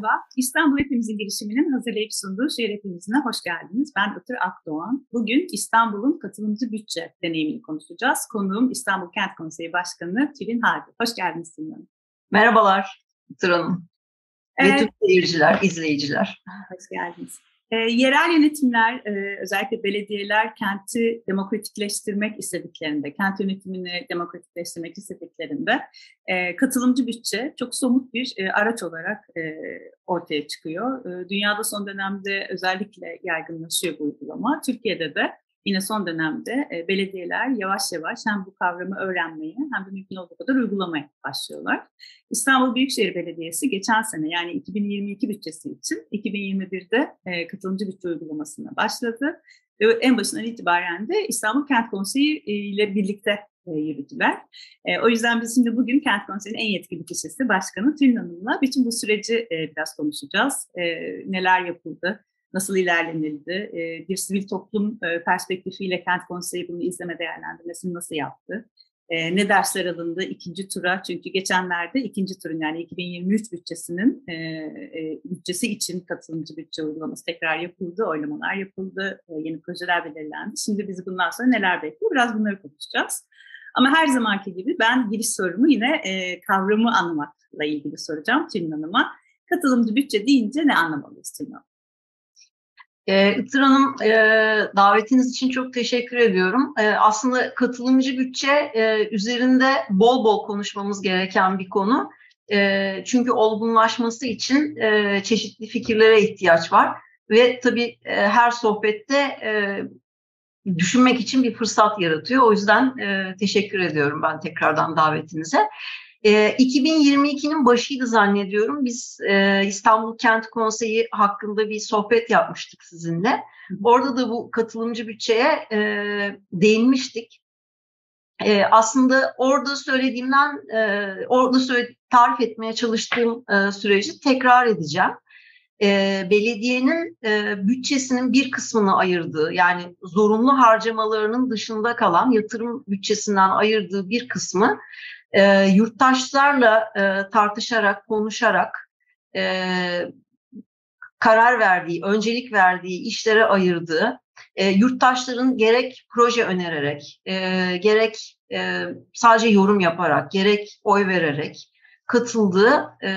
Merhaba, İstanbul Hepimizin girişiminin hazırlayıp sunduğu şehir hepimizine hoş geldiniz. Ben Ötür Akdoğan. Bugün İstanbul'un katılımcı bütçe deneyimini konuşacağız. Konuğum İstanbul Kent Konseyi Başkanı Tülin Hadi. Hoş geldiniz Tülin Hanım. Merhabalar Ötür Hanım. Ve tüm seyirciler, izleyiciler. Hoş geldiniz. E, yerel yönetimler, e, özellikle belediyeler kenti demokratikleştirmek istediklerinde, kent yönetimini demokratikleştirmek istediklerinde e, katılımcı bütçe çok somut bir e, araç olarak e, ortaya çıkıyor. E, dünyada son dönemde özellikle yaygınlaşıyor bu uygulama. Türkiye'de de yine son dönemde e, belediyeler yavaş yavaş hem bu kavramı öğrenmeye hem de mümkün olduğu kadar uygulamaya başlıyorlar. İstanbul Büyükşehir Belediyesi geçen sene yani 2022 bütçesi için 2021'de e, katılımcı bütçe uygulamasına başladı. Ve en başından itibaren de İstanbul Kent Konseyi e, ile birlikte e, yürüdüler. O yüzden biz şimdi bugün Kent Konseyi'nin en yetkili kişisi Başkanı Tülin Hanım'la bütün bu süreci biraz konuşacağız. Neler yapıldı, nasıl ilerlenildi, e, bir sivil toplum e, perspektifiyle Kent Konseyi bunu izleme değerlendirmesini nasıl yaptı, e, ne dersler alındı ikinci tura çünkü geçenlerde ikinci turun yani 2023 bütçesinin e, e, bütçesi için katılımcı bütçe uygulaması tekrar yapıldı, oylamalar yapıldı, e, yeni projeler belirlendi. Şimdi bizi bundan sonra neler bekliyor biraz bunları konuşacağız. Ama her zamanki gibi ben giriş sorumu yine e, kavramı anlamakla ilgili soracağım Tülin Hanım'a. Katılımcı bütçe deyince ne anlamalıyız Tülin Hanım? E, İttir Hanım e, davetiniz için çok teşekkür ediyorum. E, aslında katılımcı bütçe e, üzerinde bol bol konuşmamız gereken bir konu. E, çünkü olgunlaşması için e, çeşitli fikirlere ihtiyaç var. Ve tabii her sohbette düşünmek için bir fırsat yaratıyor. O yüzden teşekkür ediyorum ben tekrardan davetinize. E, 2022'nin başıydı zannediyorum. Biz e, İstanbul Kent Konseyi hakkında bir sohbet yapmıştık sizinle. Orada da bu katılımcı bütçeye e, değinmiştik. E, aslında orada söylediğimden, orada tarif etmeye çalıştığım süreci tekrar edeceğim. Belediyenin bütçesinin bir kısmını ayırdığı, yani zorunlu harcamalarının dışında kalan yatırım bütçesinden ayırdığı bir kısmı e, yurttaşlarla e, tartışarak, konuşarak e, karar verdiği, öncelik verdiği işlere ayırdığı, e, yurttaşların gerek proje önererek, e, gerek e, sadece yorum yaparak, gerek oy vererek katıldığı e,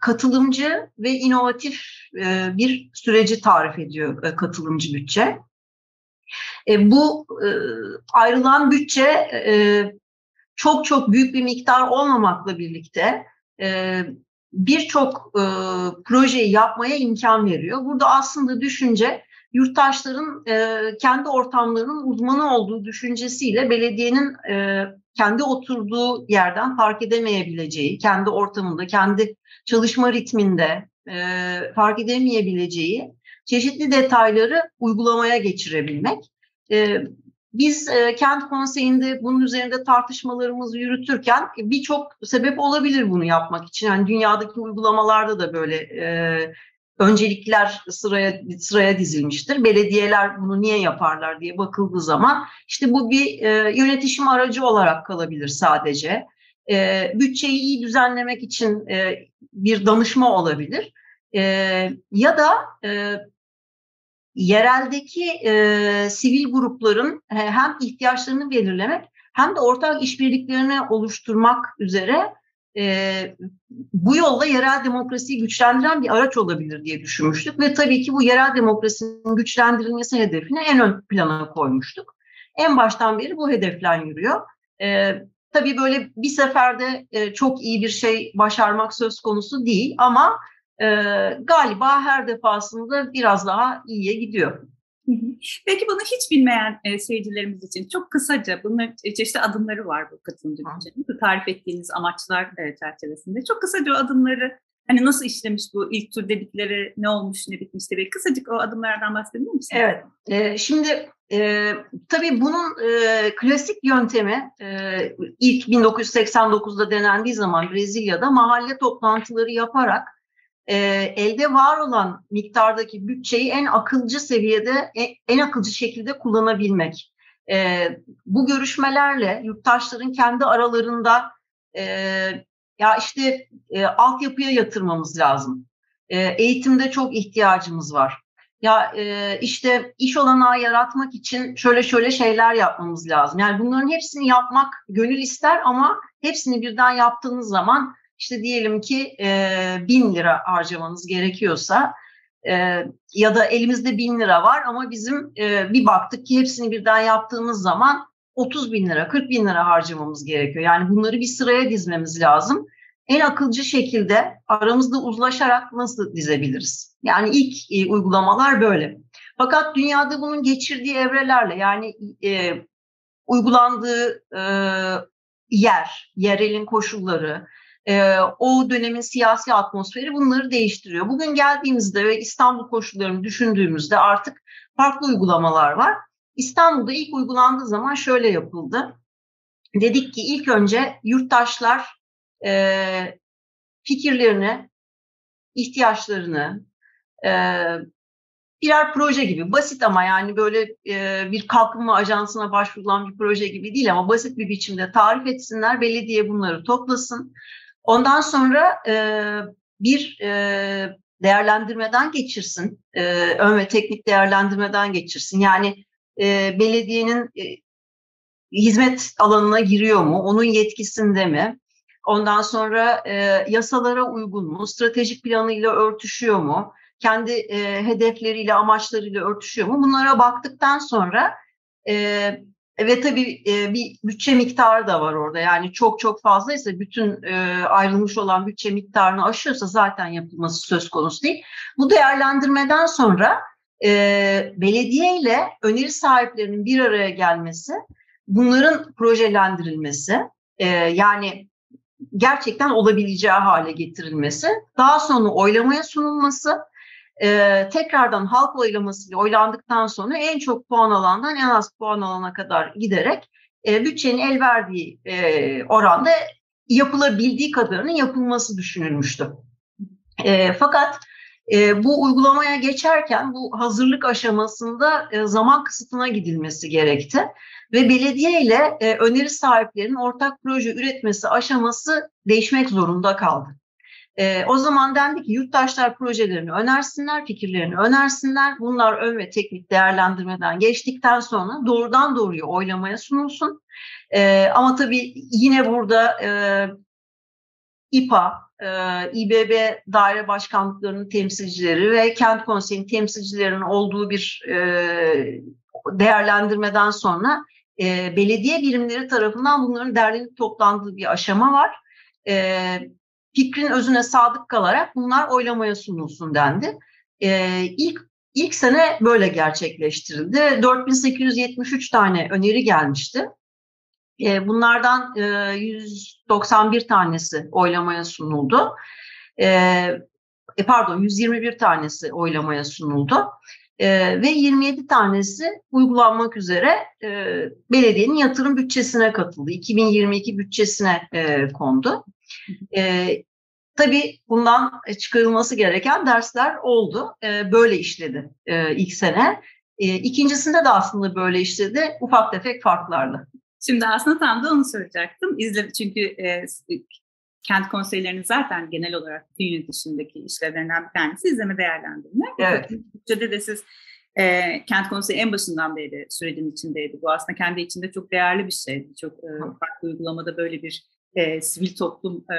katılımcı ve inovatif e, bir süreci tarif ediyor e, katılımcı bütçe. E, bu e, ayrılan bütçe e, çok çok büyük bir miktar olmamakla birlikte e, birçok e, projeyi yapmaya imkan veriyor. Burada aslında düşünce yurttaşların e, kendi ortamlarının uzmanı olduğu düşüncesiyle belediyenin e, kendi oturduğu yerden fark edemeyebileceği, kendi ortamında, kendi çalışma ritminde fark edemeyebileceği çeşitli detayları uygulamaya geçirebilmek. Biz e, kent konseyinde bunun üzerinde tartışmalarımızı yürütürken e, birçok sebep olabilir bunu yapmak için. Yani dünyadaki uygulamalarda da böyle e, öncelikler sıraya sıraya dizilmiştir. Belediyeler bunu niye yaparlar diye bakıldığı zaman işte bu bir e, yönetişim aracı olarak kalabilir sadece. E, bütçeyi iyi düzenlemek için e, bir danışma olabilir. E, ya da e, yereldeki e, sivil grupların e, hem ihtiyaçlarını belirlemek hem de ortak işbirliklerini oluşturmak üzere e, bu yolla yerel demokrasiyi güçlendiren bir araç olabilir diye düşünmüştük ve tabii ki bu yerel demokrasinin güçlendirilmesi hedefini en ön plana koymuştuk. En baştan beri bu hedeflen yürüyor. E, tabii böyle bir seferde e, çok iyi bir şey başarmak söz konusu değil ama e, galiba her defasında biraz daha iyiye gidiyor. Peki bunu hiç bilmeyen e, seyircilerimiz için çok kısaca bunun çeşitli adımları var bu katılımcı bütçenin. Tarif ettiğiniz amaçlar e, çerçevesinde. Çok kısaca o adımları hani nasıl işlemiş bu ilk tur dedikleri ne olmuş ne bitmiş diye kısacık o adımlardan bahsedebilir misin? Evet. E, şimdi e, tabii bunun e, klasik yöntemi e, ilk 1989'da denendiği zaman Brezilya'da mahalle toplantıları yaparak e, elde var olan miktardaki bütçeyi en akılcı seviyede, en, en akılcı şekilde kullanabilmek. E, bu görüşmelerle yurttaşların kendi aralarında e, ya işte e, altyapıya yatırmamız lazım. e, eğitimde çok ihtiyacımız var. Ya e, işte iş olanağı yaratmak için şöyle şöyle şeyler yapmamız lazım. Yani bunların hepsini yapmak gönül ister ama hepsini birden yaptığınız zaman işte diyelim ki e, bin lira harcamanız gerekiyorsa e, ya da elimizde bin lira var ama bizim e, bir baktık ki hepsini birden yaptığımız zaman 30 bin lira, 40 bin lira harcamamız gerekiyor. Yani bunları bir sıraya dizmemiz lazım. En akılcı şekilde aramızda uzlaşarak nasıl dizebiliriz? Yani ilk e, uygulamalar böyle. Fakat dünyada bunun geçirdiği evrelerle yani e, uygulandığı e, yer, yerelin koşulları, e, o dönemin siyasi atmosferi bunları değiştiriyor. Bugün geldiğimizde ve İstanbul koşullarını düşündüğümüzde artık farklı uygulamalar var. İstanbul'da ilk uygulandığı zaman şöyle yapıldı. Dedik ki ilk önce yurttaşlar e, fikirlerini, ihtiyaçlarını e, birer proje gibi basit ama yani böyle e, bir kalkınma ajansına başvurulan bir proje gibi değil ama basit bir biçimde tarif etsinler. Belediye bunları toplasın. Ondan sonra e, bir e, değerlendirmeden geçirsin, e, ön ve teknik değerlendirmeden geçirsin. Yani e, belediyenin e, hizmet alanına giriyor mu, onun yetkisinde mi? Ondan sonra e, yasalara uygun mu, stratejik planıyla örtüşüyor mu, kendi e, hedefleriyle, amaçlarıyla örtüşüyor mu? Bunlara baktıktan sonra e, ve tabii e, bir bütçe miktarı da var orada. Yani çok çok fazlaysa bütün e, ayrılmış olan bütçe miktarını aşıyorsa zaten yapılması söz konusu değil. Bu değerlendirmeden sonra e, belediye ile öneri sahiplerinin bir araya gelmesi, bunların projelendirilmesi, yani gerçekten olabileceği hale getirilmesi, daha sonra oylamaya sunulması, e, tekrardan halk oylamasıyla oylandıktan sonra en çok puan alandan en az puan alana kadar giderek e, bütçenin el verdiği e, oranda yapılabildiği kadarının yapılması düşünülmüştü. E, fakat e, bu uygulamaya geçerken bu hazırlık aşamasında e, zaman kısıtına gidilmesi gerekti ve belediye ile e, öneri sahiplerinin ortak proje üretmesi aşaması değişmek zorunda kaldı. E, o zaman dendi ki yurttaşlar projelerini önersinler, fikirlerini önersinler. Bunlar ön ve teknik değerlendirmeden geçtikten sonra doğrudan doğruya oylamaya sunulsun. E, ama tabii yine burada e, İPA, e, İBB daire başkanlıklarının temsilcileri ve kent konseyinin temsilcilerinin olduğu bir e, değerlendirmeden sonra e, belediye birimleri tarafından bunların derlenip toplandığı bir aşama var. E, fikrin özüne sadık kalarak bunlar oylamaya sunulsun dendi. E, ilk ilk sene böyle gerçekleştirildi. 4873 tane öneri gelmişti. E, bunlardan e, 191 tanesi oylamaya sunuldu. E, e, pardon 121 tanesi oylamaya sunuldu. E, ve 27 tanesi uygulanmak üzere e, belediyenin yatırım bütçesine katıldı. 2022 bütçesine e, kondu. E, tabii bundan çıkarılması gereken dersler oldu. E, böyle işledi e, ilk sene. E, ikincisinde de aslında böyle işledi. Ufak tefek farklarla. Şimdi aslında tam da onu soracaktım. İzle, çünkü e, kent konseylerinin zaten genel olarak dünya dışındaki işlevlerinden bir tanesi izleme değerlendirme. Evet. Bütçede de siz e, kent konseyi en başından beri sürecin içindeydi. Bu aslında kendi içinde çok değerli bir şey. Çok e, farklı uygulamada böyle bir e, sivil toplum e,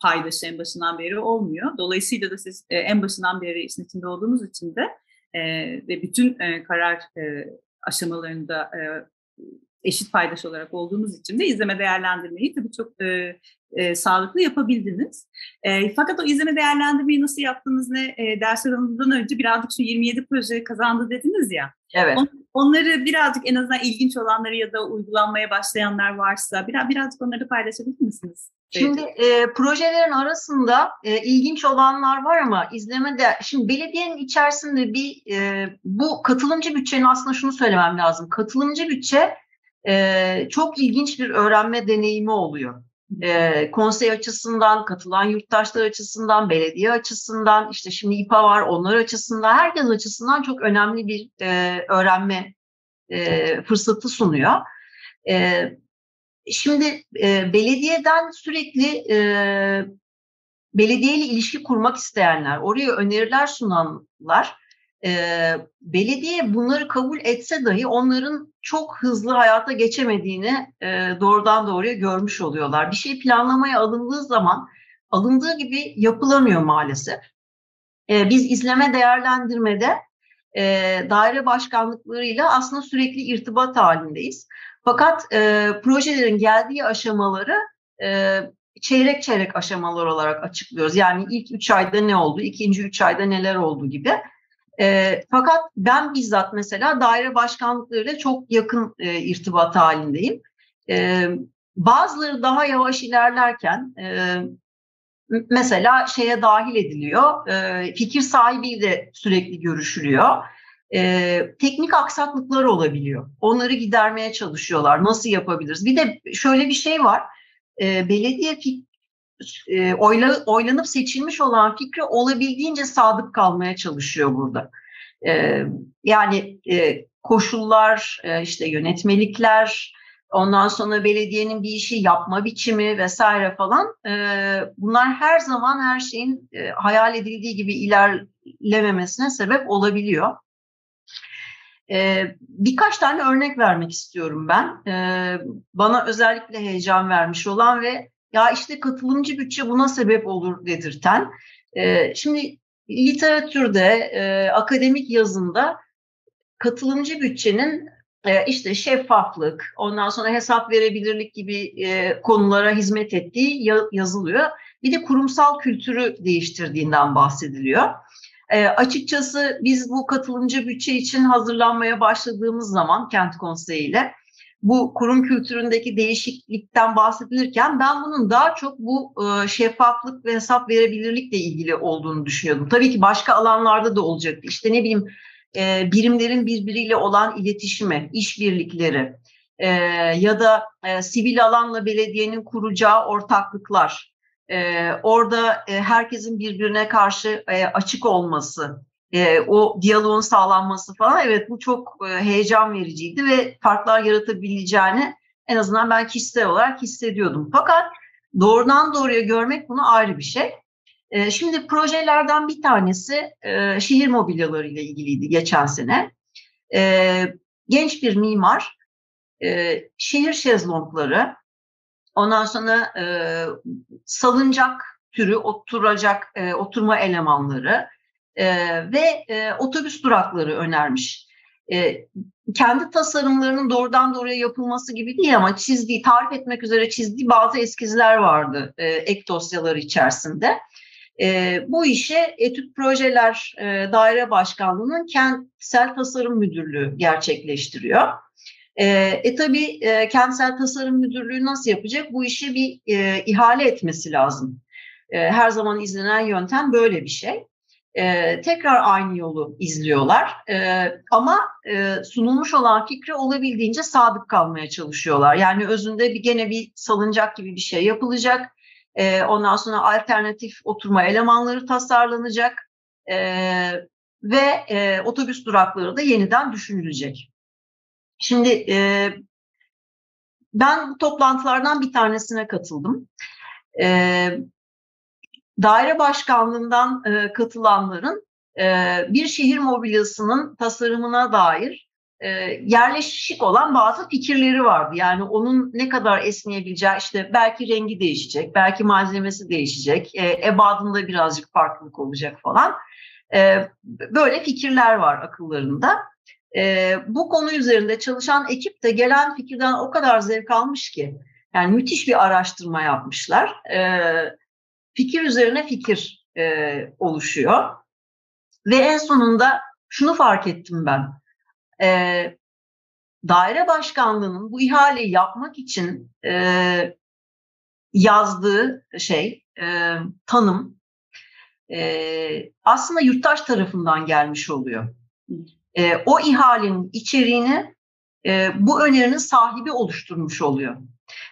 paydaşı en başından beri olmuyor. Dolayısıyla da siz e, en başından beri işin içinde olduğunuz için de e, ve bütün e, karar e, aşamalarında e, eşit paydaş olarak olduğumuz için de izleme değerlendirmeyi tabii çok e, e, sağlıklı yapabildiniz. E, fakat o izleme değerlendirmeyi nasıl yaptınız ne e, ders alanından önce birazcık şu 27 proje kazandı dediniz ya. Evet. On, onları birazcık en azından ilginç olanları ya da uygulanmaya başlayanlar varsa biraz birazcık onları paylaşabilir misiniz? Şimdi e, projelerin arasında e, ilginç olanlar var ama izleme de şimdi belediyenin içerisinde bir e, bu katılımcı bütçenin aslında şunu söylemem lazım. Katılımcı bütçe e, çok ilginç bir öğrenme deneyimi oluyor. E, konsey açısından, katılan yurttaşlar açısından, belediye açısından, işte şimdi İPA var, onlar açısından, herkes açısından çok önemli bir e, öğrenme e, fırsatı sunuyor. E, şimdi e, belediyeden sürekli e, belediyeyle ilişki kurmak isteyenler, oraya öneriler sunanlar e, belediye bunları kabul etse dahi onların çok hızlı hayata geçemediğini e, doğrudan doğruya görmüş oluyorlar. Bir şey planlamaya alındığı zaman alındığı gibi yapılamıyor maalesef. E, biz izleme değerlendirmede e, daire başkanlıklarıyla aslında sürekli irtibat halindeyiz. Fakat e, projelerin geldiği aşamaları e, çeyrek çeyrek aşamalar olarak açıklıyoruz. Yani ilk üç ayda ne oldu, ikinci üç ayda neler oldu gibi. E, fakat ben bizzat mesela daire başkanlıklarıyla çok yakın e, irtibat halindeyim. E, bazıları daha yavaş ilerlerken e, mesela şeye dahil ediliyor, e, fikir sahibiyle sürekli görüşülüyor. E, teknik aksaklıklar olabiliyor. Onları gidermeye çalışıyorlar. Nasıl yapabiliriz? Bir de şöyle bir şey var. E, belediye fik, e, oyla, oylanıp seçilmiş olan fikri olabildiğince sadık kalmaya çalışıyor burada. E, yani e, koşullar, e, işte yönetmelikler, ondan sonra belediyenin bir işi yapma biçimi vesaire falan e, bunlar her zaman her şeyin e, hayal edildiği gibi ilerlememesine sebep olabiliyor. Birkaç tane örnek vermek istiyorum ben. Bana özellikle heyecan vermiş olan ve ya işte katılımcı bütçe buna sebep olur dedirten. Şimdi literatürde, akademik yazında katılımcı bütçenin işte şeffaflık, ondan sonra hesap verebilirlik gibi konulara hizmet ettiği ya, yazılıyor. Bir de kurumsal kültürü değiştirdiğinden bahsediliyor. E, açıkçası biz bu katılımcı bütçe için hazırlanmaya başladığımız zaman Kent Konseyi ile bu kurum kültüründeki değişiklikten bahsedilirken ben bunun daha çok bu e, şeffaflık ve hesap verebilirlikle ilgili olduğunu düşünüyordum. Tabii ki başka alanlarda da olacaktı. İşte ne bileyim e, birimlerin birbiriyle olan iletişimi, işbirlikleri e, ya da e, sivil alanla belediyenin kuracağı ortaklıklar, e, orada e, herkesin birbirine karşı e, açık olması, e, o diyaloğun sağlanması falan evet bu çok heyecan vericiydi ve farklar yaratabileceğini en azından ben kişisel olarak hissediyordum. Fakat doğrudan doğruya görmek bunu ayrı bir şey. Şimdi projelerden bir tanesi şehir mobilyaları ile ilgiliydi geçen sene. Genç bir mimar şehir şezlongları, ondan sonra e, salıncak türü oturacak e, oturma elemanları, e, ve e, otobüs durakları önermiş. E, kendi tasarımlarının doğrudan doğruya yapılması gibi değil ama çizdiği, tarif etmek üzere çizdiği bazı eskizler vardı e, ek dosyaları içerisinde. E, bu işe Etüt Projeler e, Daire Başkanlığı'nın Kentsel Tasarım Müdürlüğü gerçekleştiriyor. E, e tabii e, Kentsel Tasarım Müdürlüğü nasıl yapacak? Bu işi bir e, ihale etmesi lazım. E, her zaman izlenen yöntem böyle bir şey e, tekrar aynı yolu izliyorlar. E, ama e, sunulmuş olan fikre olabildiğince sadık kalmaya çalışıyorlar. Yani özünde bir gene bir salıncak gibi bir şey yapılacak. E, ondan sonra alternatif oturma elemanları tasarlanacak. E, ve e, otobüs durakları da yeniden düşünülecek. Şimdi e, ben bu toplantılardan bir tanesine katıldım. E, daire başkanlığından e, katılanların e, bir şehir mobilyasının tasarımına dair e, yerleşik olan bazı fikirleri vardı. Yani onun ne kadar esneyebileceği işte belki rengi değişecek, belki malzemesi değişecek, e, ebadında birazcık farklılık olacak falan. E, böyle fikirler var akıllarında. E, bu konu üzerinde çalışan ekip de gelen fikirden o kadar zevk almış ki. Yani müthiş bir araştırma yapmışlar. E, fikir üzerine fikir e, oluşuyor. Ve en sonunda şunu fark ettim ben. E, daire başkanlığının bu ihaleyi yapmak için e, yazdığı şey, e, tanım e, aslında yurttaş tarafından gelmiş oluyor. E, o ihalenin içeriğini e, bu önerinin sahibi oluşturmuş oluyor.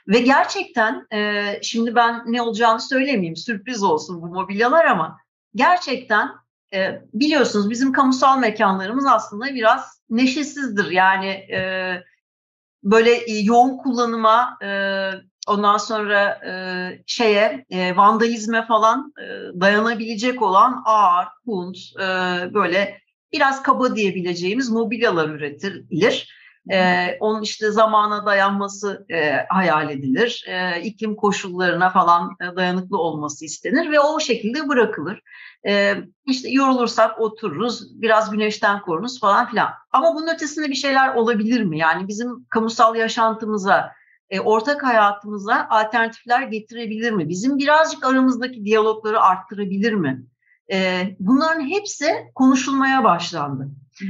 Ve gerçekten e, şimdi ben ne olacağını söylemeyeyim sürpriz olsun bu mobilyalar ama gerçekten e, biliyorsunuz bizim kamusal mekanlarımız aslında biraz neşesizdir. Yani e, böyle e, yoğun kullanıma e, ondan sonra e, şeye e, vandalizme falan e, dayanabilecek olan ağır, kunt, e, böyle biraz kaba diyebileceğimiz mobilyalar üretilir. Ee, onun işte zamana dayanması e, hayal edilir. E, iklim koşullarına falan e, dayanıklı olması istenir ve o şekilde bırakılır. E, işte yorulursak otururuz, biraz güneşten korunuz falan filan. Ama bunun ötesinde bir şeyler olabilir mi? Yani bizim kamusal yaşantımıza, e, ortak hayatımıza alternatifler getirebilir mi? Bizim birazcık aramızdaki diyalogları arttırabilir mi? E, bunların hepsi konuşulmaya başlandı.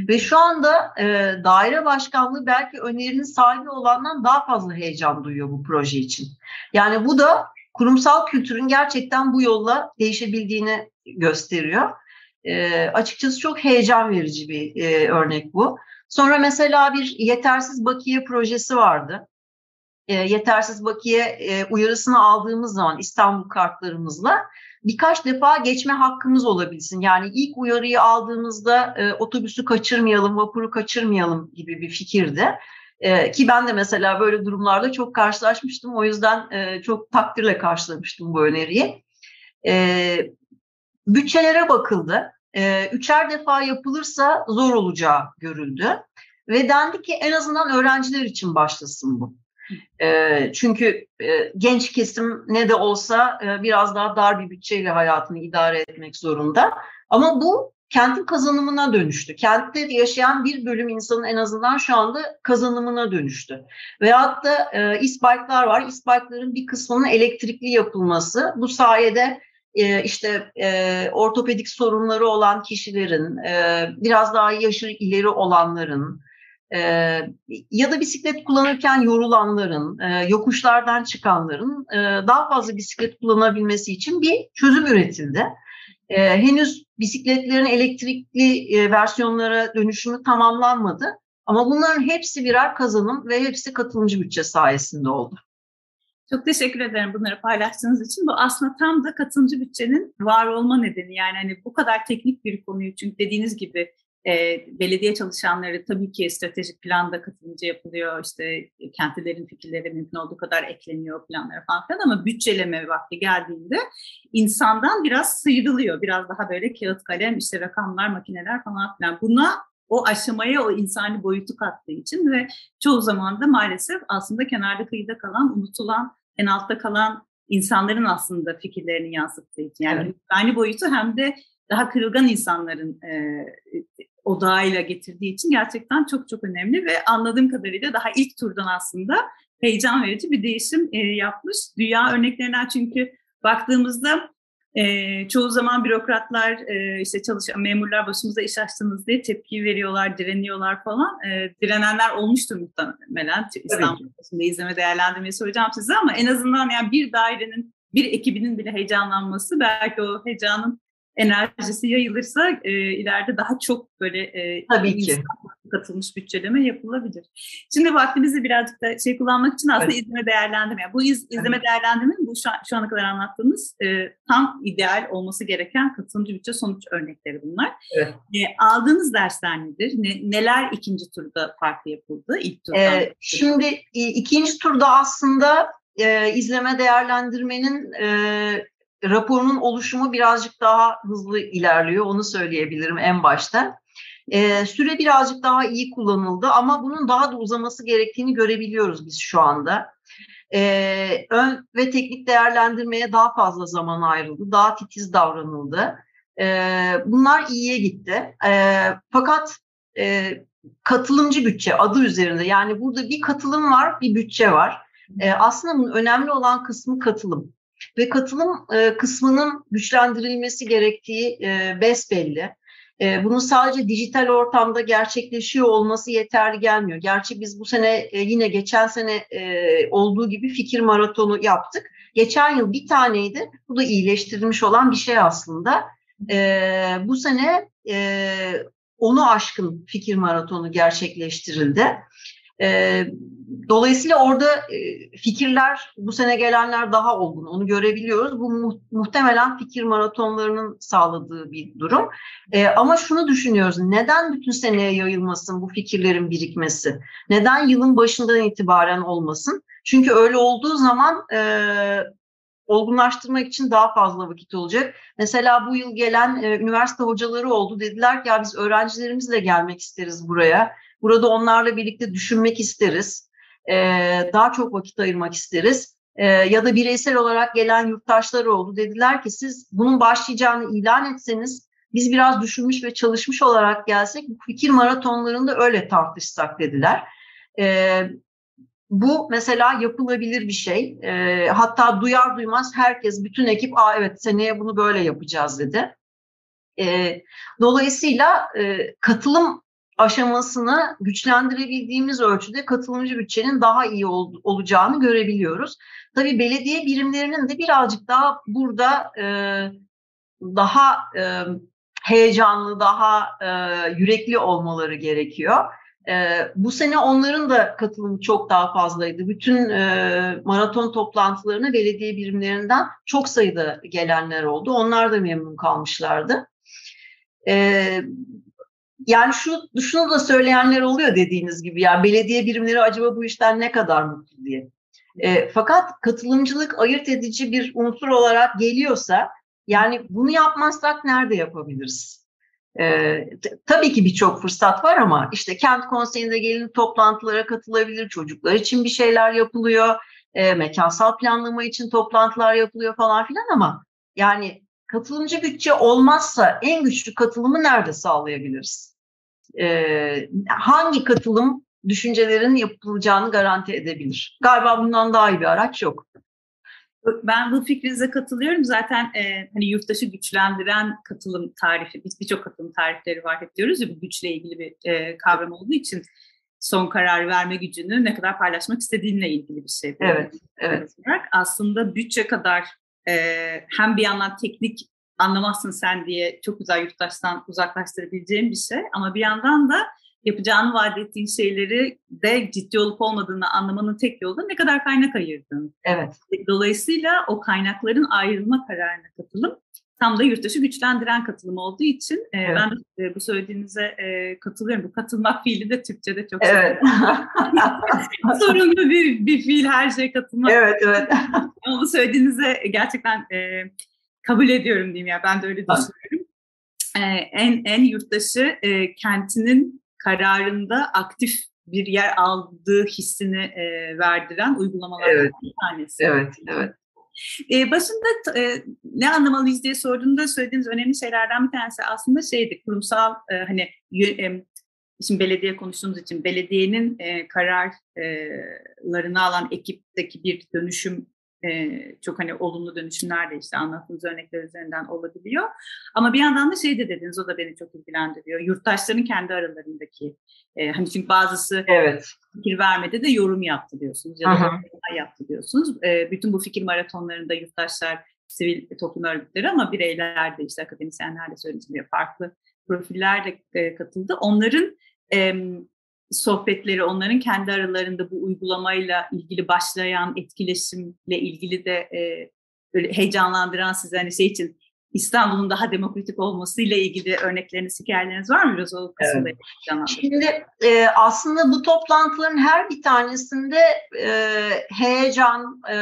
Ve şu anda e, daire başkanlığı belki önerinin sahibi olandan daha fazla heyecan duyuyor bu proje için. Yani bu da kurumsal kültürün gerçekten bu yolla değişebildiğini gösteriyor. E, açıkçası çok heyecan verici bir e, örnek bu. Sonra mesela bir yetersiz bakiye projesi vardı. E, yetersiz bakiye e, uyarısını aldığımız zaman İstanbul kartlarımızla birkaç defa geçme hakkımız olabilsin. Yani ilk uyarıyı aldığımızda e, otobüsü kaçırmayalım, vapuru kaçırmayalım gibi bir fikirdi. E, ki ben de mesela böyle durumlarda çok karşılaşmıştım. O yüzden e, çok takdirle karşılamıştım bu öneriyi. E, bütçelere bakıldı. E, üçer defa yapılırsa zor olacağı görüldü. Ve dendi ki en azından öğrenciler için başlasın bu. E, çünkü e, genç kesim ne de olsa e, biraz daha dar bir bütçeyle hayatını idare etmek zorunda. Ama bu kentin kazanımına dönüştü. Kentte yaşayan bir bölüm insanın en azından şu anda kazanımına dönüştü. Veyahut da e, isbike'lar var. İsbike'ların bir kısmının elektrikli yapılması. Bu sayede e, işte e, ortopedik sorunları olan kişilerin, e, biraz daha yaşı ileri olanların, e, ya da bisiklet kullanırken yorulanların, e, yokuşlardan çıkanların e, daha fazla bisiklet kullanabilmesi için bir çözüm üretildi. E, henüz bisikletlerin elektrikli e, versiyonlara dönüşümü tamamlanmadı. Ama bunların hepsi birer kazanım ve hepsi katılımcı bütçe sayesinde oldu. Çok teşekkür ederim bunları paylaştığınız için. Bu aslında tam da katılımcı bütçenin var olma nedeni. Yani hani bu kadar teknik bir konuyu çünkü dediğiniz gibi e, belediye çalışanları tabii ki stratejik planda katılımcı yapılıyor. İşte kentlilerin fikirleri mümkün olduğu kadar ekleniyor planlara falan filan ama bütçeleme vakti geldiğinde insandan biraz sıyrılıyor. Biraz daha böyle kağıt kalem, işte rakamlar, makineler falan filan. Buna o aşamaya o insani boyutu kattığı için ve çoğu zaman da maalesef aslında kenarda kıyıda kalan, unutulan, en altta kalan insanların aslında fikirlerini yansıttığı için. Yani evet. insani boyutu hem de daha kırılgan insanların e, odağıyla getirdiği için gerçekten çok çok önemli ve anladığım kadarıyla daha ilk turdan aslında heyecan verici bir değişim e, yapmış. Dünya örneklerinden çünkü baktığımızda e, çoğu zaman bürokratlar, e, işte çalışan memurlar başımıza iş açtınız diye tepki veriyorlar, direniyorlar falan. E, direnenler olmuştur muhtemelen. İstanbul'da izleme değerlendirmeyi soracağım size ama en azından yani bir dairenin, bir ekibinin bile heyecanlanması belki o heyecanın enerjisi yayılırsa e, ileride daha çok böyle e, Tabii ki. katılmış bütçeleme yapılabilir. Şimdi vaktimizi birazcık da şey kullanmak için aslında evet. izleme değerlendirme. Yani bu iz, izleme evet. değerlendirmenin bu şu, şu ana kadar anlattığımız e, tam ideal olması gereken katılımcı bütçe sonuç örnekleri bunlar. Evet. E, aldığınız dersler nedir? Ne, neler ikinci turda farklı yapıldı? İlk turda. E, şimdi ikinci turda aslında e, izleme değerlendirmenin e, raporunun oluşumu birazcık daha hızlı ilerliyor. Onu söyleyebilirim en başta. Ee, süre birazcık daha iyi kullanıldı ama bunun daha da uzaması gerektiğini görebiliyoruz biz şu anda. Ee, ön ve teknik değerlendirmeye daha fazla zaman ayrıldı, daha titiz davranıldı. Ee, bunlar iyiye gitti. Ee, fakat e, katılımcı bütçe adı üzerinde yani burada bir katılım var, bir bütçe var. Ee, aslında bunun önemli olan kısmı katılım ve katılım e, kısmının güçlendirilmesi gerektiği e, besbelli. E, bunun sadece dijital ortamda gerçekleşiyor olması yeterli gelmiyor. Gerçi biz bu sene e, yine geçen sene e, olduğu gibi fikir maratonu yaptık. Geçen yıl bir taneydi. Bu da iyileştirilmiş olan bir şey aslında. E, bu sene e, onu aşkın fikir maratonu gerçekleştirildi. E, dolayısıyla orada e, fikirler bu sene gelenler daha olgun onu görebiliyoruz. Bu mu, muhtemelen fikir maratonlarının sağladığı bir durum. E, ama şunu düşünüyoruz neden bütün seneye yayılmasın bu fikirlerin birikmesi? Neden yılın başından itibaren olmasın? Çünkü öyle olduğu zaman e, olgunlaştırmak için daha fazla vakit olacak. Mesela bu yıl gelen e, üniversite hocaları oldu. Dediler ki ya biz öğrencilerimizle gelmek isteriz buraya. Burada onlarla birlikte düşünmek isteriz. E, daha çok vakit ayırmak isteriz. E, ya da bireysel olarak gelen yurttaşları oldu. Dediler ki siz bunun başlayacağını ilan etseniz biz biraz düşünmüş ve çalışmış olarak gelsek bu fikir maratonlarında öyle tartışsak dediler. E, bu mesela yapılabilir bir şey. Hatta duyar duymaz herkes, bütün ekip, Aa, evet seneye bunu böyle yapacağız dedi. Dolayısıyla e, katılım aşamasını güçlendirebildiğimiz ölçüde katılımcı bütçenin daha iyi ol, olacağını görebiliyoruz. Tabii belediye birimlerinin de birazcık daha burada e, daha e, heyecanlı, daha e, yürekli olmaları gerekiyor. E, bu sene onların da katılımı çok daha fazlaydı. Bütün e, maraton toplantılarına belediye birimlerinden çok sayıda gelenler oldu. Onlar da memnun kalmışlardı. E, yani şu şunu da söyleyenler oluyor dediğiniz gibi ya belediye birimleri acaba bu işten ne kadar mutlu diye. E, fakat katılımcılık ayırt edici bir unsur olarak geliyorsa yani bunu yapmazsak nerede yapabiliriz? Ee, tabii ki birçok fırsat var ama işte kent konseyinde gelin toplantılara katılabilir, çocuklar için bir şeyler yapılıyor, e, mekansal planlama için toplantılar yapılıyor falan filan ama yani katılımcı bütçe olmazsa en güçlü katılımı nerede sağlayabiliriz? Ee, hangi katılım düşüncelerin yapılacağını garanti edebilir? Galiba bundan daha iyi bir araç yok. Ben bu fikrinize katılıyorum. Zaten e, hani yurttaşı güçlendiren katılım tarifi, biz birçok katılım tarifleri var hep diyoruz ya bu güçle ilgili bir e, kavram olduğu için son karar verme gücünü ne kadar paylaşmak istediğinle ilgili bir şey. Evet, evet. Olarak. Aslında bütçe kadar e, hem bir yandan teknik anlamazsın sen diye çok güzel yurttaştan uzaklaştırabileceğim bir şey ama bir yandan da yapacağını vaat ettiğin şeyleri de ciddi olup olmadığını anlamanın tek yolu ne kadar kaynak ayırdın. Evet. Dolayısıyla o kaynakların ayrılma kararına katılım tam da yurttaşı güçlendiren katılım olduğu için e, evet. ben de bu söylediğinize e, katılıyorum. Bu katılmak fiili de Türkçe'de çok evet. sorunlu bir, bir fiil her şey katılmak. Evet, evet. Bu söylediğinize gerçekten e, kabul ediyorum diyeyim ya ben de öyle düşünüyorum. E, en en yurttaşı e, kentinin kararında aktif bir yer aldığı hissini e, verdiren uygulamalardan evet. bir tanesi. Evet, evet. E, başında e, ne anlamalıyız diye sorduğumda söylediğiniz önemli şeylerden bir tanesi aslında şeydi kurumsal e, hani e, şimdi belediye konuştuğumuz için belediyenin e, kararlarını alan ekipteki bir dönüşüm e, çok hani olumlu dönüşümler de işte anlattığınız örnekler üzerinden olabiliyor. Ama bir yandan da şey de dediniz o da beni çok ilgilendiriyor. Yurttaşların kendi aralarındaki e, hani çünkü bazısı evet. fikir vermedi de yorum yaptı diyorsunuz ya da Aha. yaptı diyorsunuz. E, bütün bu fikir maratonlarında yurttaşlar sivil toplum örgütleri ama bireyler de işte akademisyenler de söylediğim gibi farklı profiller de e, katıldı. Onların e, sohbetleri, onların kendi aralarında bu uygulamayla ilgili başlayan etkileşimle ilgili de e, böyle heyecanlandıran size hani şey için İstanbul'un daha demokratik olmasıyla ilgili örnekleriniz, hikayeleriniz var mı biraz o kısımda? Evet. Şimdi e, aslında bu toplantıların her bir tanesinde e, heyecan, e,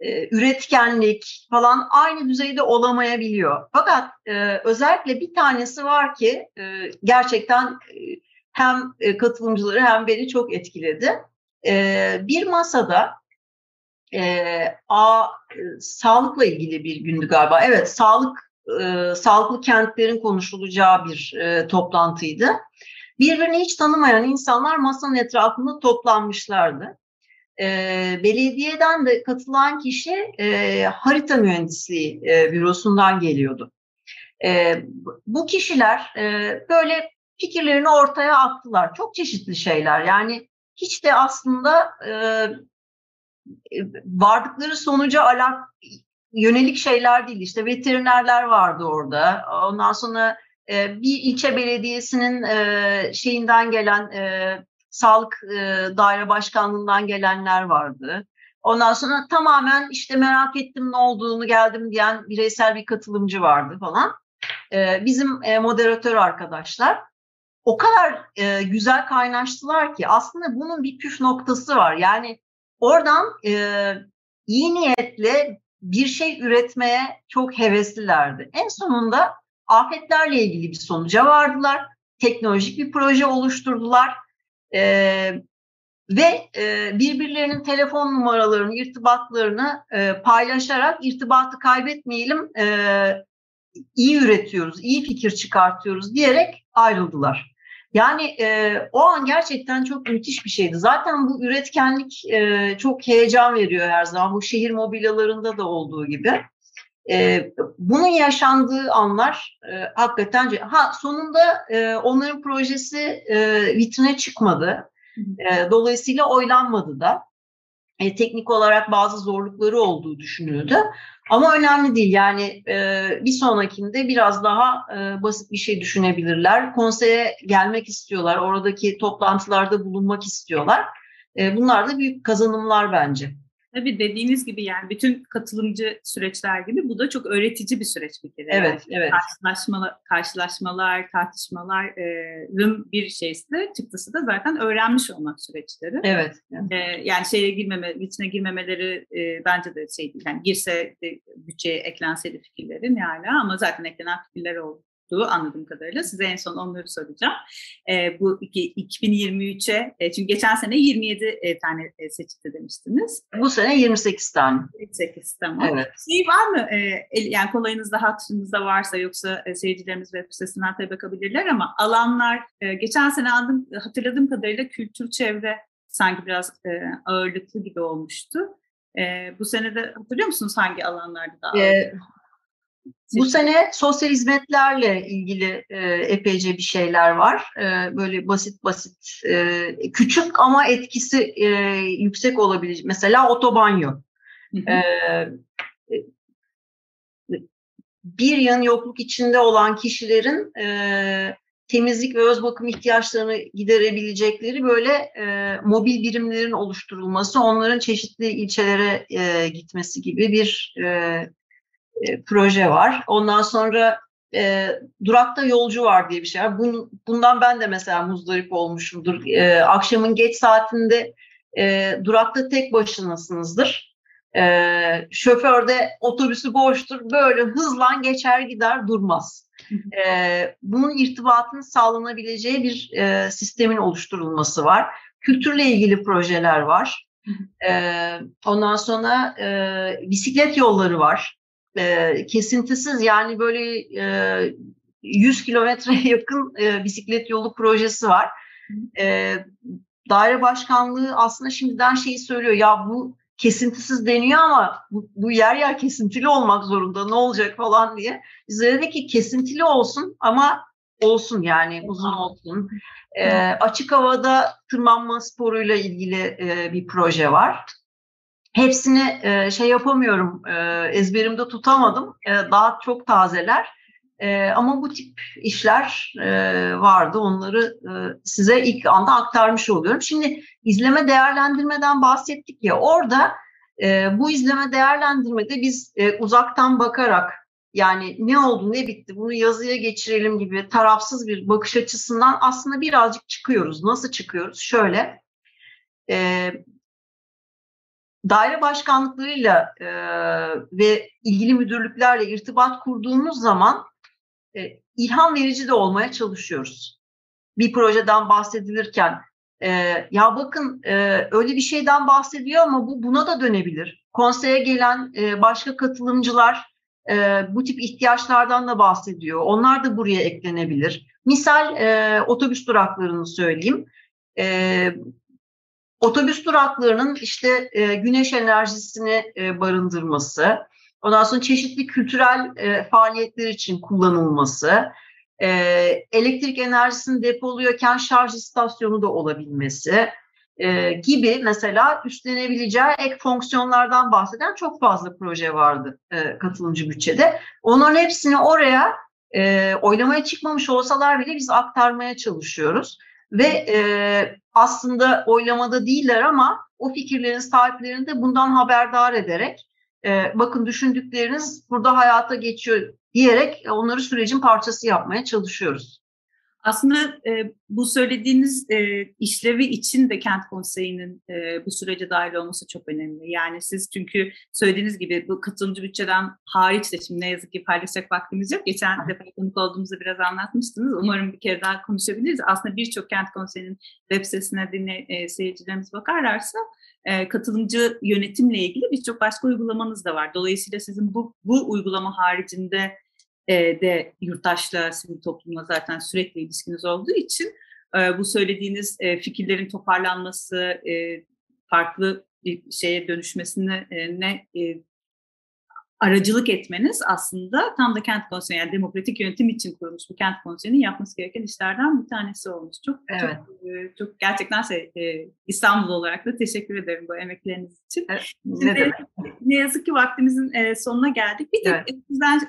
e, üretkenlik falan aynı düzeyde olamayabiliyor. Fakat e, özellikle bir tanesi var ki e, gerçekten e, hem e, katılımcıları hem beni çok etkiledi. E, bir masada e, a sağlıkla ilgili bir gündü galiba. Evet, sağlık sağlıklı kentlerin konuşulacağı bir toplantıydı. Birbirini hiç tanımayan insanlar masanın etrafında toplanmışlardı. E, belediyeden de katılan kişi e, harita mühendisliği e, bürosundan geliyordu. E, bu kişiler e, böyle fikirlerini ortaya attılar. Çok çeşitli şeyler. Yani hiç de aslında e, vardıkları sonuca alak yönelik şeyler değil. İşte veterinerler vardı orada. Ondan sonra e, bir ilçe belediyesinin e, şeyinden gelen e, sağlık e, daire başkanlığından gelenler vardı. Ondan sonra tamamen işte merak ettim ne olduğunu geldim diyen bireysel bir katılımcı vardı falan. E, bizim e, moderatör arkadaşlar o kadar e, güzel kaynaştılar ki aslında bunun bir püf noktası var. Yani oradan e, iyi niyetle bir şey üretmeye çok heveslilerdi. En sonunda afetlerle ilgili bir sonuca vardılar. Teknolojik bir proje oluşturdular. E, ve e, birbirlerinin telefon numaralarını, irtibatlarını e, paylaşarak irtibatı kaybetmeyelim, e, iyi üretiyoruz, iyi fikir çıkartıyoruz diyerek ayrıldılar. Yani e, o an gerçekten çok müthiş bir şeydi. Zaten bu üretkenlik e, çok heyecan veriyor her zaman. Bu şehir mobilyalarında da olduğu gibi. E, bunun yaşandığı anlar e, hakikaten ha sonunda e, onların projesi e, vitrine çıkmadı. E, dolayısıyla oylanmadı da. E, teknik olarak bazı zorlukları olduğu düşünüldü. Ama önemli değil yani e, bir sonrakinde biraz daha e, basit bir şey düşünebilirler. Konseye gelmek istiyorlar, oradaki toplantılarda bulunmak istiyorlar. E, bunlar da büyük kazanımlar bence. Tabii dediğiniz gibi yani bütün katılımcı süreçler gibi bu da çok öğretici bir süreç bir kere. Evet, yani evet. Karşılaşmalar, karşılaşmalar tartışmaların bir şeysi de çıktısı da zaten öğrenmiş olmak süreçleri. Evet. Yani şeye girmeme, içine girmemeleri e, bence de şey değil. Yani girse de bütçeye eklenseydi fikirlerin yani ama zaten eklenen fikirler oldu olduğu anladığım kadarıyla. Size en son onları soracağım. E, bu 2023'e, e, çünkü geçen sene 27 e, tane e, seçildi demiştiniz. Bu sene 28 tane. 28 tamam. Evet. Şey var mı, e, yani kolayınızda, hatırınızda varsa yoksa e, seyircilerimiz web sitesinden tabii bakabilirler ama alanlar, e, geçen sene anladım, hatırladığım kadarıyla kültür, çevre sanki biraz e, ağırlıklı gibi olmuştu. E, bu sene de hatırlıyor musunuz hangi alanlarda daha? E, bu sene sosyal hizmetlerle ilgili e, epeyce bir şeyler var. E, böyle basit basit, e, küçük ama etkisi e, yüksek olabilir. Mesela otobanyo. E, bir yan yokluk içinde olan kişilerin e, temizlik ve öz bakım ihtiyaçlarını giderebilecekleri böyle e, mobil birimlerin oluşturulması, onların çeşitli ilçelere e, gitmesi gibi bir e, e, proje var. Ondan sonra e, durakta yolcu var diye bir şey var. Bun, bundan ben de mesela muzdarip olmuşumdur. E, akşamın geç saatinde e, durakta tek başınasınızdır. E, şoför de otobüsü boştur. Böyle hızlan geçer gider durmaz. E, bunun irtibatının sağlanabileceği bir e, sistemin oluşturulması var. Kültürle ilgili projeler var. E, ondan sonra e, bisiklet yolları var e, kesintisiz yani böyle e, 100 kilometreye yakın e, bisiklet yolu projesi var. E, daire başkanlığı aslında şimdiden şeyi söylüyor ya bu kesintisiz deniyor ama bu, bu yer yer kesintili olmak zorunda ne olacak falan diye. Biz dedik ki kesintili olsun ama olsun yani uzun olsun. E, açık havada tırmanma sporuyla ilgili e, bir proje var. Hepsini e, şey yapamıyorum, e, ezberimde tutamadım. E, daha çok tazeler. E, ama bu tip işler e, vardı. Onları e, size ilk anda aktarmış oluyorum. Şimdi izleme değerlendirmeden bahsettik ya. Orada e, bu izleme değerlendirmede biz e, uzaktan bakarak yani ne oldu ne bitti bunu yazıya geçirelim gibi tarafsız bir bakış açısından aslında birazcık çıkıyoruz. Nasıl çıkıyoruz? Şöyle e, daire başkanlıklarıyla e, ve ilgili müdürlüklerle irtibat kurduğumuz zaman e, ilham verici de olmaya çalışıyoruz. Bir projeden bahsedilirken e, ya bakın e, öyle bir şeyden bahsediyor ama bu buna da dönebilir. Konseye gelen e, başka katılımcılar e, bu tip ihtiyaçlardan da bahsediyor. Onlar da buraya eklenebilir. Misal e, otobüs duraklarını söyleyeyim. E, otobüs duraklarının işte e, güneş enerjisini e, barındırması, ondan sonra çeşitli kültürel e, faaliyetler için kullanılması, e, elektrik enerjisini depoluyorken şarj istasyonu da olabilmesi e, gibi mesela üstlenebileceği ek fonksiyonlardan bahseden çok fazla proje vardı e, katılımcı bütçede. Onların hepsini oraya e, oylamaya çıkmamış olsalar bile biz aktarmaya çalışıyoruz. Ve e, aslında oylamada değiller ama o fikirlerin sahiplerini de bundan haberdar ederek e, bakın düşündükleriniz burada hayata geçiyor diyerek onları sürecin parçası yapmaya çalışıyoruz. Aslında e, bu söylediğiniz e, işlevi için de kent konseyinin e, bu sürece dahil olması çok önemli. Yani siz çünkü söylediğiniz gibi bu katılımcı bütçeden hariç de şimdi ne yazık ki paylaşacak vaktimiz yok. Geçen defa konuk olduğumuzda biraz anlatmıştınız. Umarım bir kere daha konuşabiliriz. Aslında birçok kent konseyinin web sitesine dinle, e, seyircilerimiz bakarlarsa e, katılımcı yönetimle ilgili birçok başka uygulamanız da var. Dolayısıyla sizin bu, bu uygulama haricinde e, de yurttaşla, sivil toplumla zaten sürekli ilişkiniz olduğu için e, bu söylediğiniz e, fikirlerin toparlanması, e, farklı bir şeye dönüşmesine ne aracılık etmeniz aslında tam da kent konseyi, yani demokratik yönetim için kurulmuş bir kent konseyinin yapması gereken işlerden bir tanesi olmuş. Çok evet. çok, e, çok gerçekten şey, e, İstanbul olarak da teşekkür ederim bu emekleriniz için. Evet, ne, ne yazık ki vaktimizin e, sonuna geldik. Bir de evet. sizden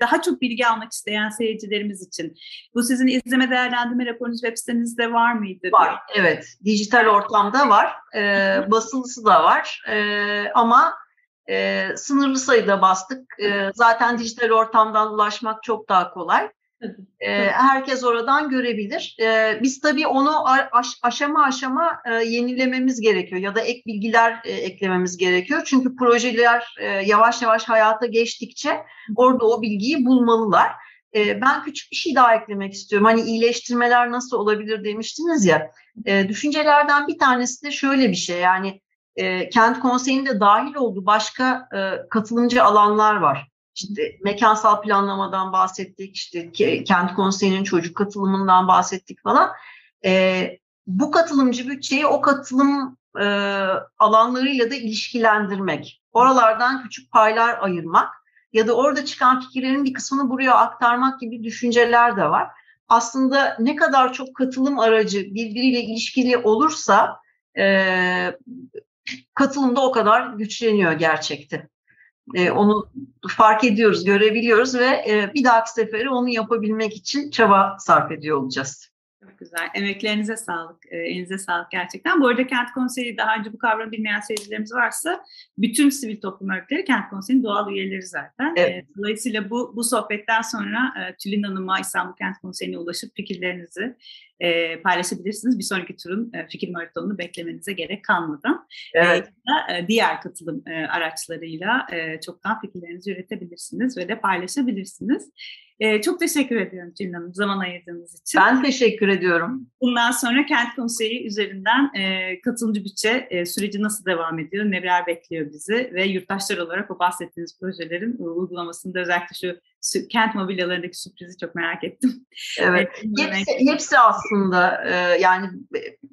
daha çok bilgi almak isteyen seyircilerimiz için bu sizin izleme değerlendirme raporunuz web sitenizde var mıydı? Var, evet. Dijital ortamda var. E, basılısı da var. E, ama e, sınırlı sayıda bastık. E, zaten dijital ortamdan ulaşmak çok daha kolay. E, herkes oradan görebilir. E, biz tabii onu aş, aşama aşama e, yenilememiz gerekiyor ya da ek bilgiler e, eklememiz gerekiyor. Çünkü projeler e, yavaş yavaş hayata geçtikçe orada o bilgiyi bulmalılar. E, ben küçük bir şey daha eklemek istiyorum. Hani iyileştirmeler nasıl olabilir demiştiniz ya. E, düşüncelerden bir tanesi de şöyle bir şey yani e, kent konseyinde dahil olduğu başka e, katılımcı alanlar var. İşte mekansal planlamadan bahsettik, işte kent konseyinin çocuk katılımından bahsettik falan. E, bu katılımcı bütçeyi o katılım e, alanlarıyla da ilişkilendirmek, oralardan küçük paylar ayırmak ya da orada çıkan fikirlerin bir kısmını buraya aktarmak gibi düşünceler de var. Aslında ne kadar çok katılım aracı birbiriyle ilişkili olursa e, katılım da o kadar güçleniyor gerçekten. E, onu fark ediyoruz, görebiliyoruz ve e, bir dahaki sefere onu yapabilmek için çaba sarf ediyor olacağız. Güzel. Emeklerinize sağlık. E, elinize sağlık gerçekten. Bu arada Kent Konseyi daha önce bu kavramı bilmeyen seyircilerimiz varsa bütün sivil toplum örgütleri Kent Konseyi'nin doğal üyeleri zaten. Evet. E, dolayısıyla bu, bu sohbetten sonra e, Tülin Hanım'a İstanbul Kent Konseyi'ne ulaşıp fikirlerinizi e, paylaşabilirsiniz. Bir sonraki turun e, fikir maratonunu beklemenize gerek kalmadan. Evet. E, diğer katılım e, araçlarıyla e, çoktan fikirlerinizi üretebilirsiniz ve de paylaşabilirsiniz. E, çok teşekkür ediyorum Tülin Hanım zaman ayırdığınız için. Ben teşekkür ediyorum. Bundan sonra Kent Konseyi üzerinden e, katılımcı bütçe e, süreci nasıl devam ediyor, neler bekliyor bizi ve yurttaşlar olarak o bahsettiğiniz projelerin uygulamasında özellikle şu kent mobilyalarındaki sürprizi çok merak ettim. Evet, hepsi, hepsi aslında e, yani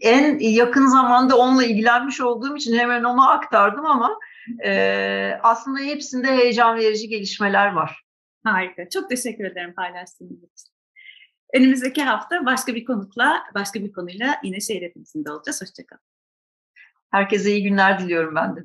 en yakın zamanda onunla ilgilenmiş olduğum için hemen onu aktardım ama e, aslında hepsinde heyecan verici gelişmeler var. Harika. Çok teşekkür ederim paylaştığınız için. Önümüzdeki hafta başka bir konukla, başka bir konuyla yine şehir hepimizin olacağız. Hoşçakalın. Herkese iyi günler diliyorum ben de.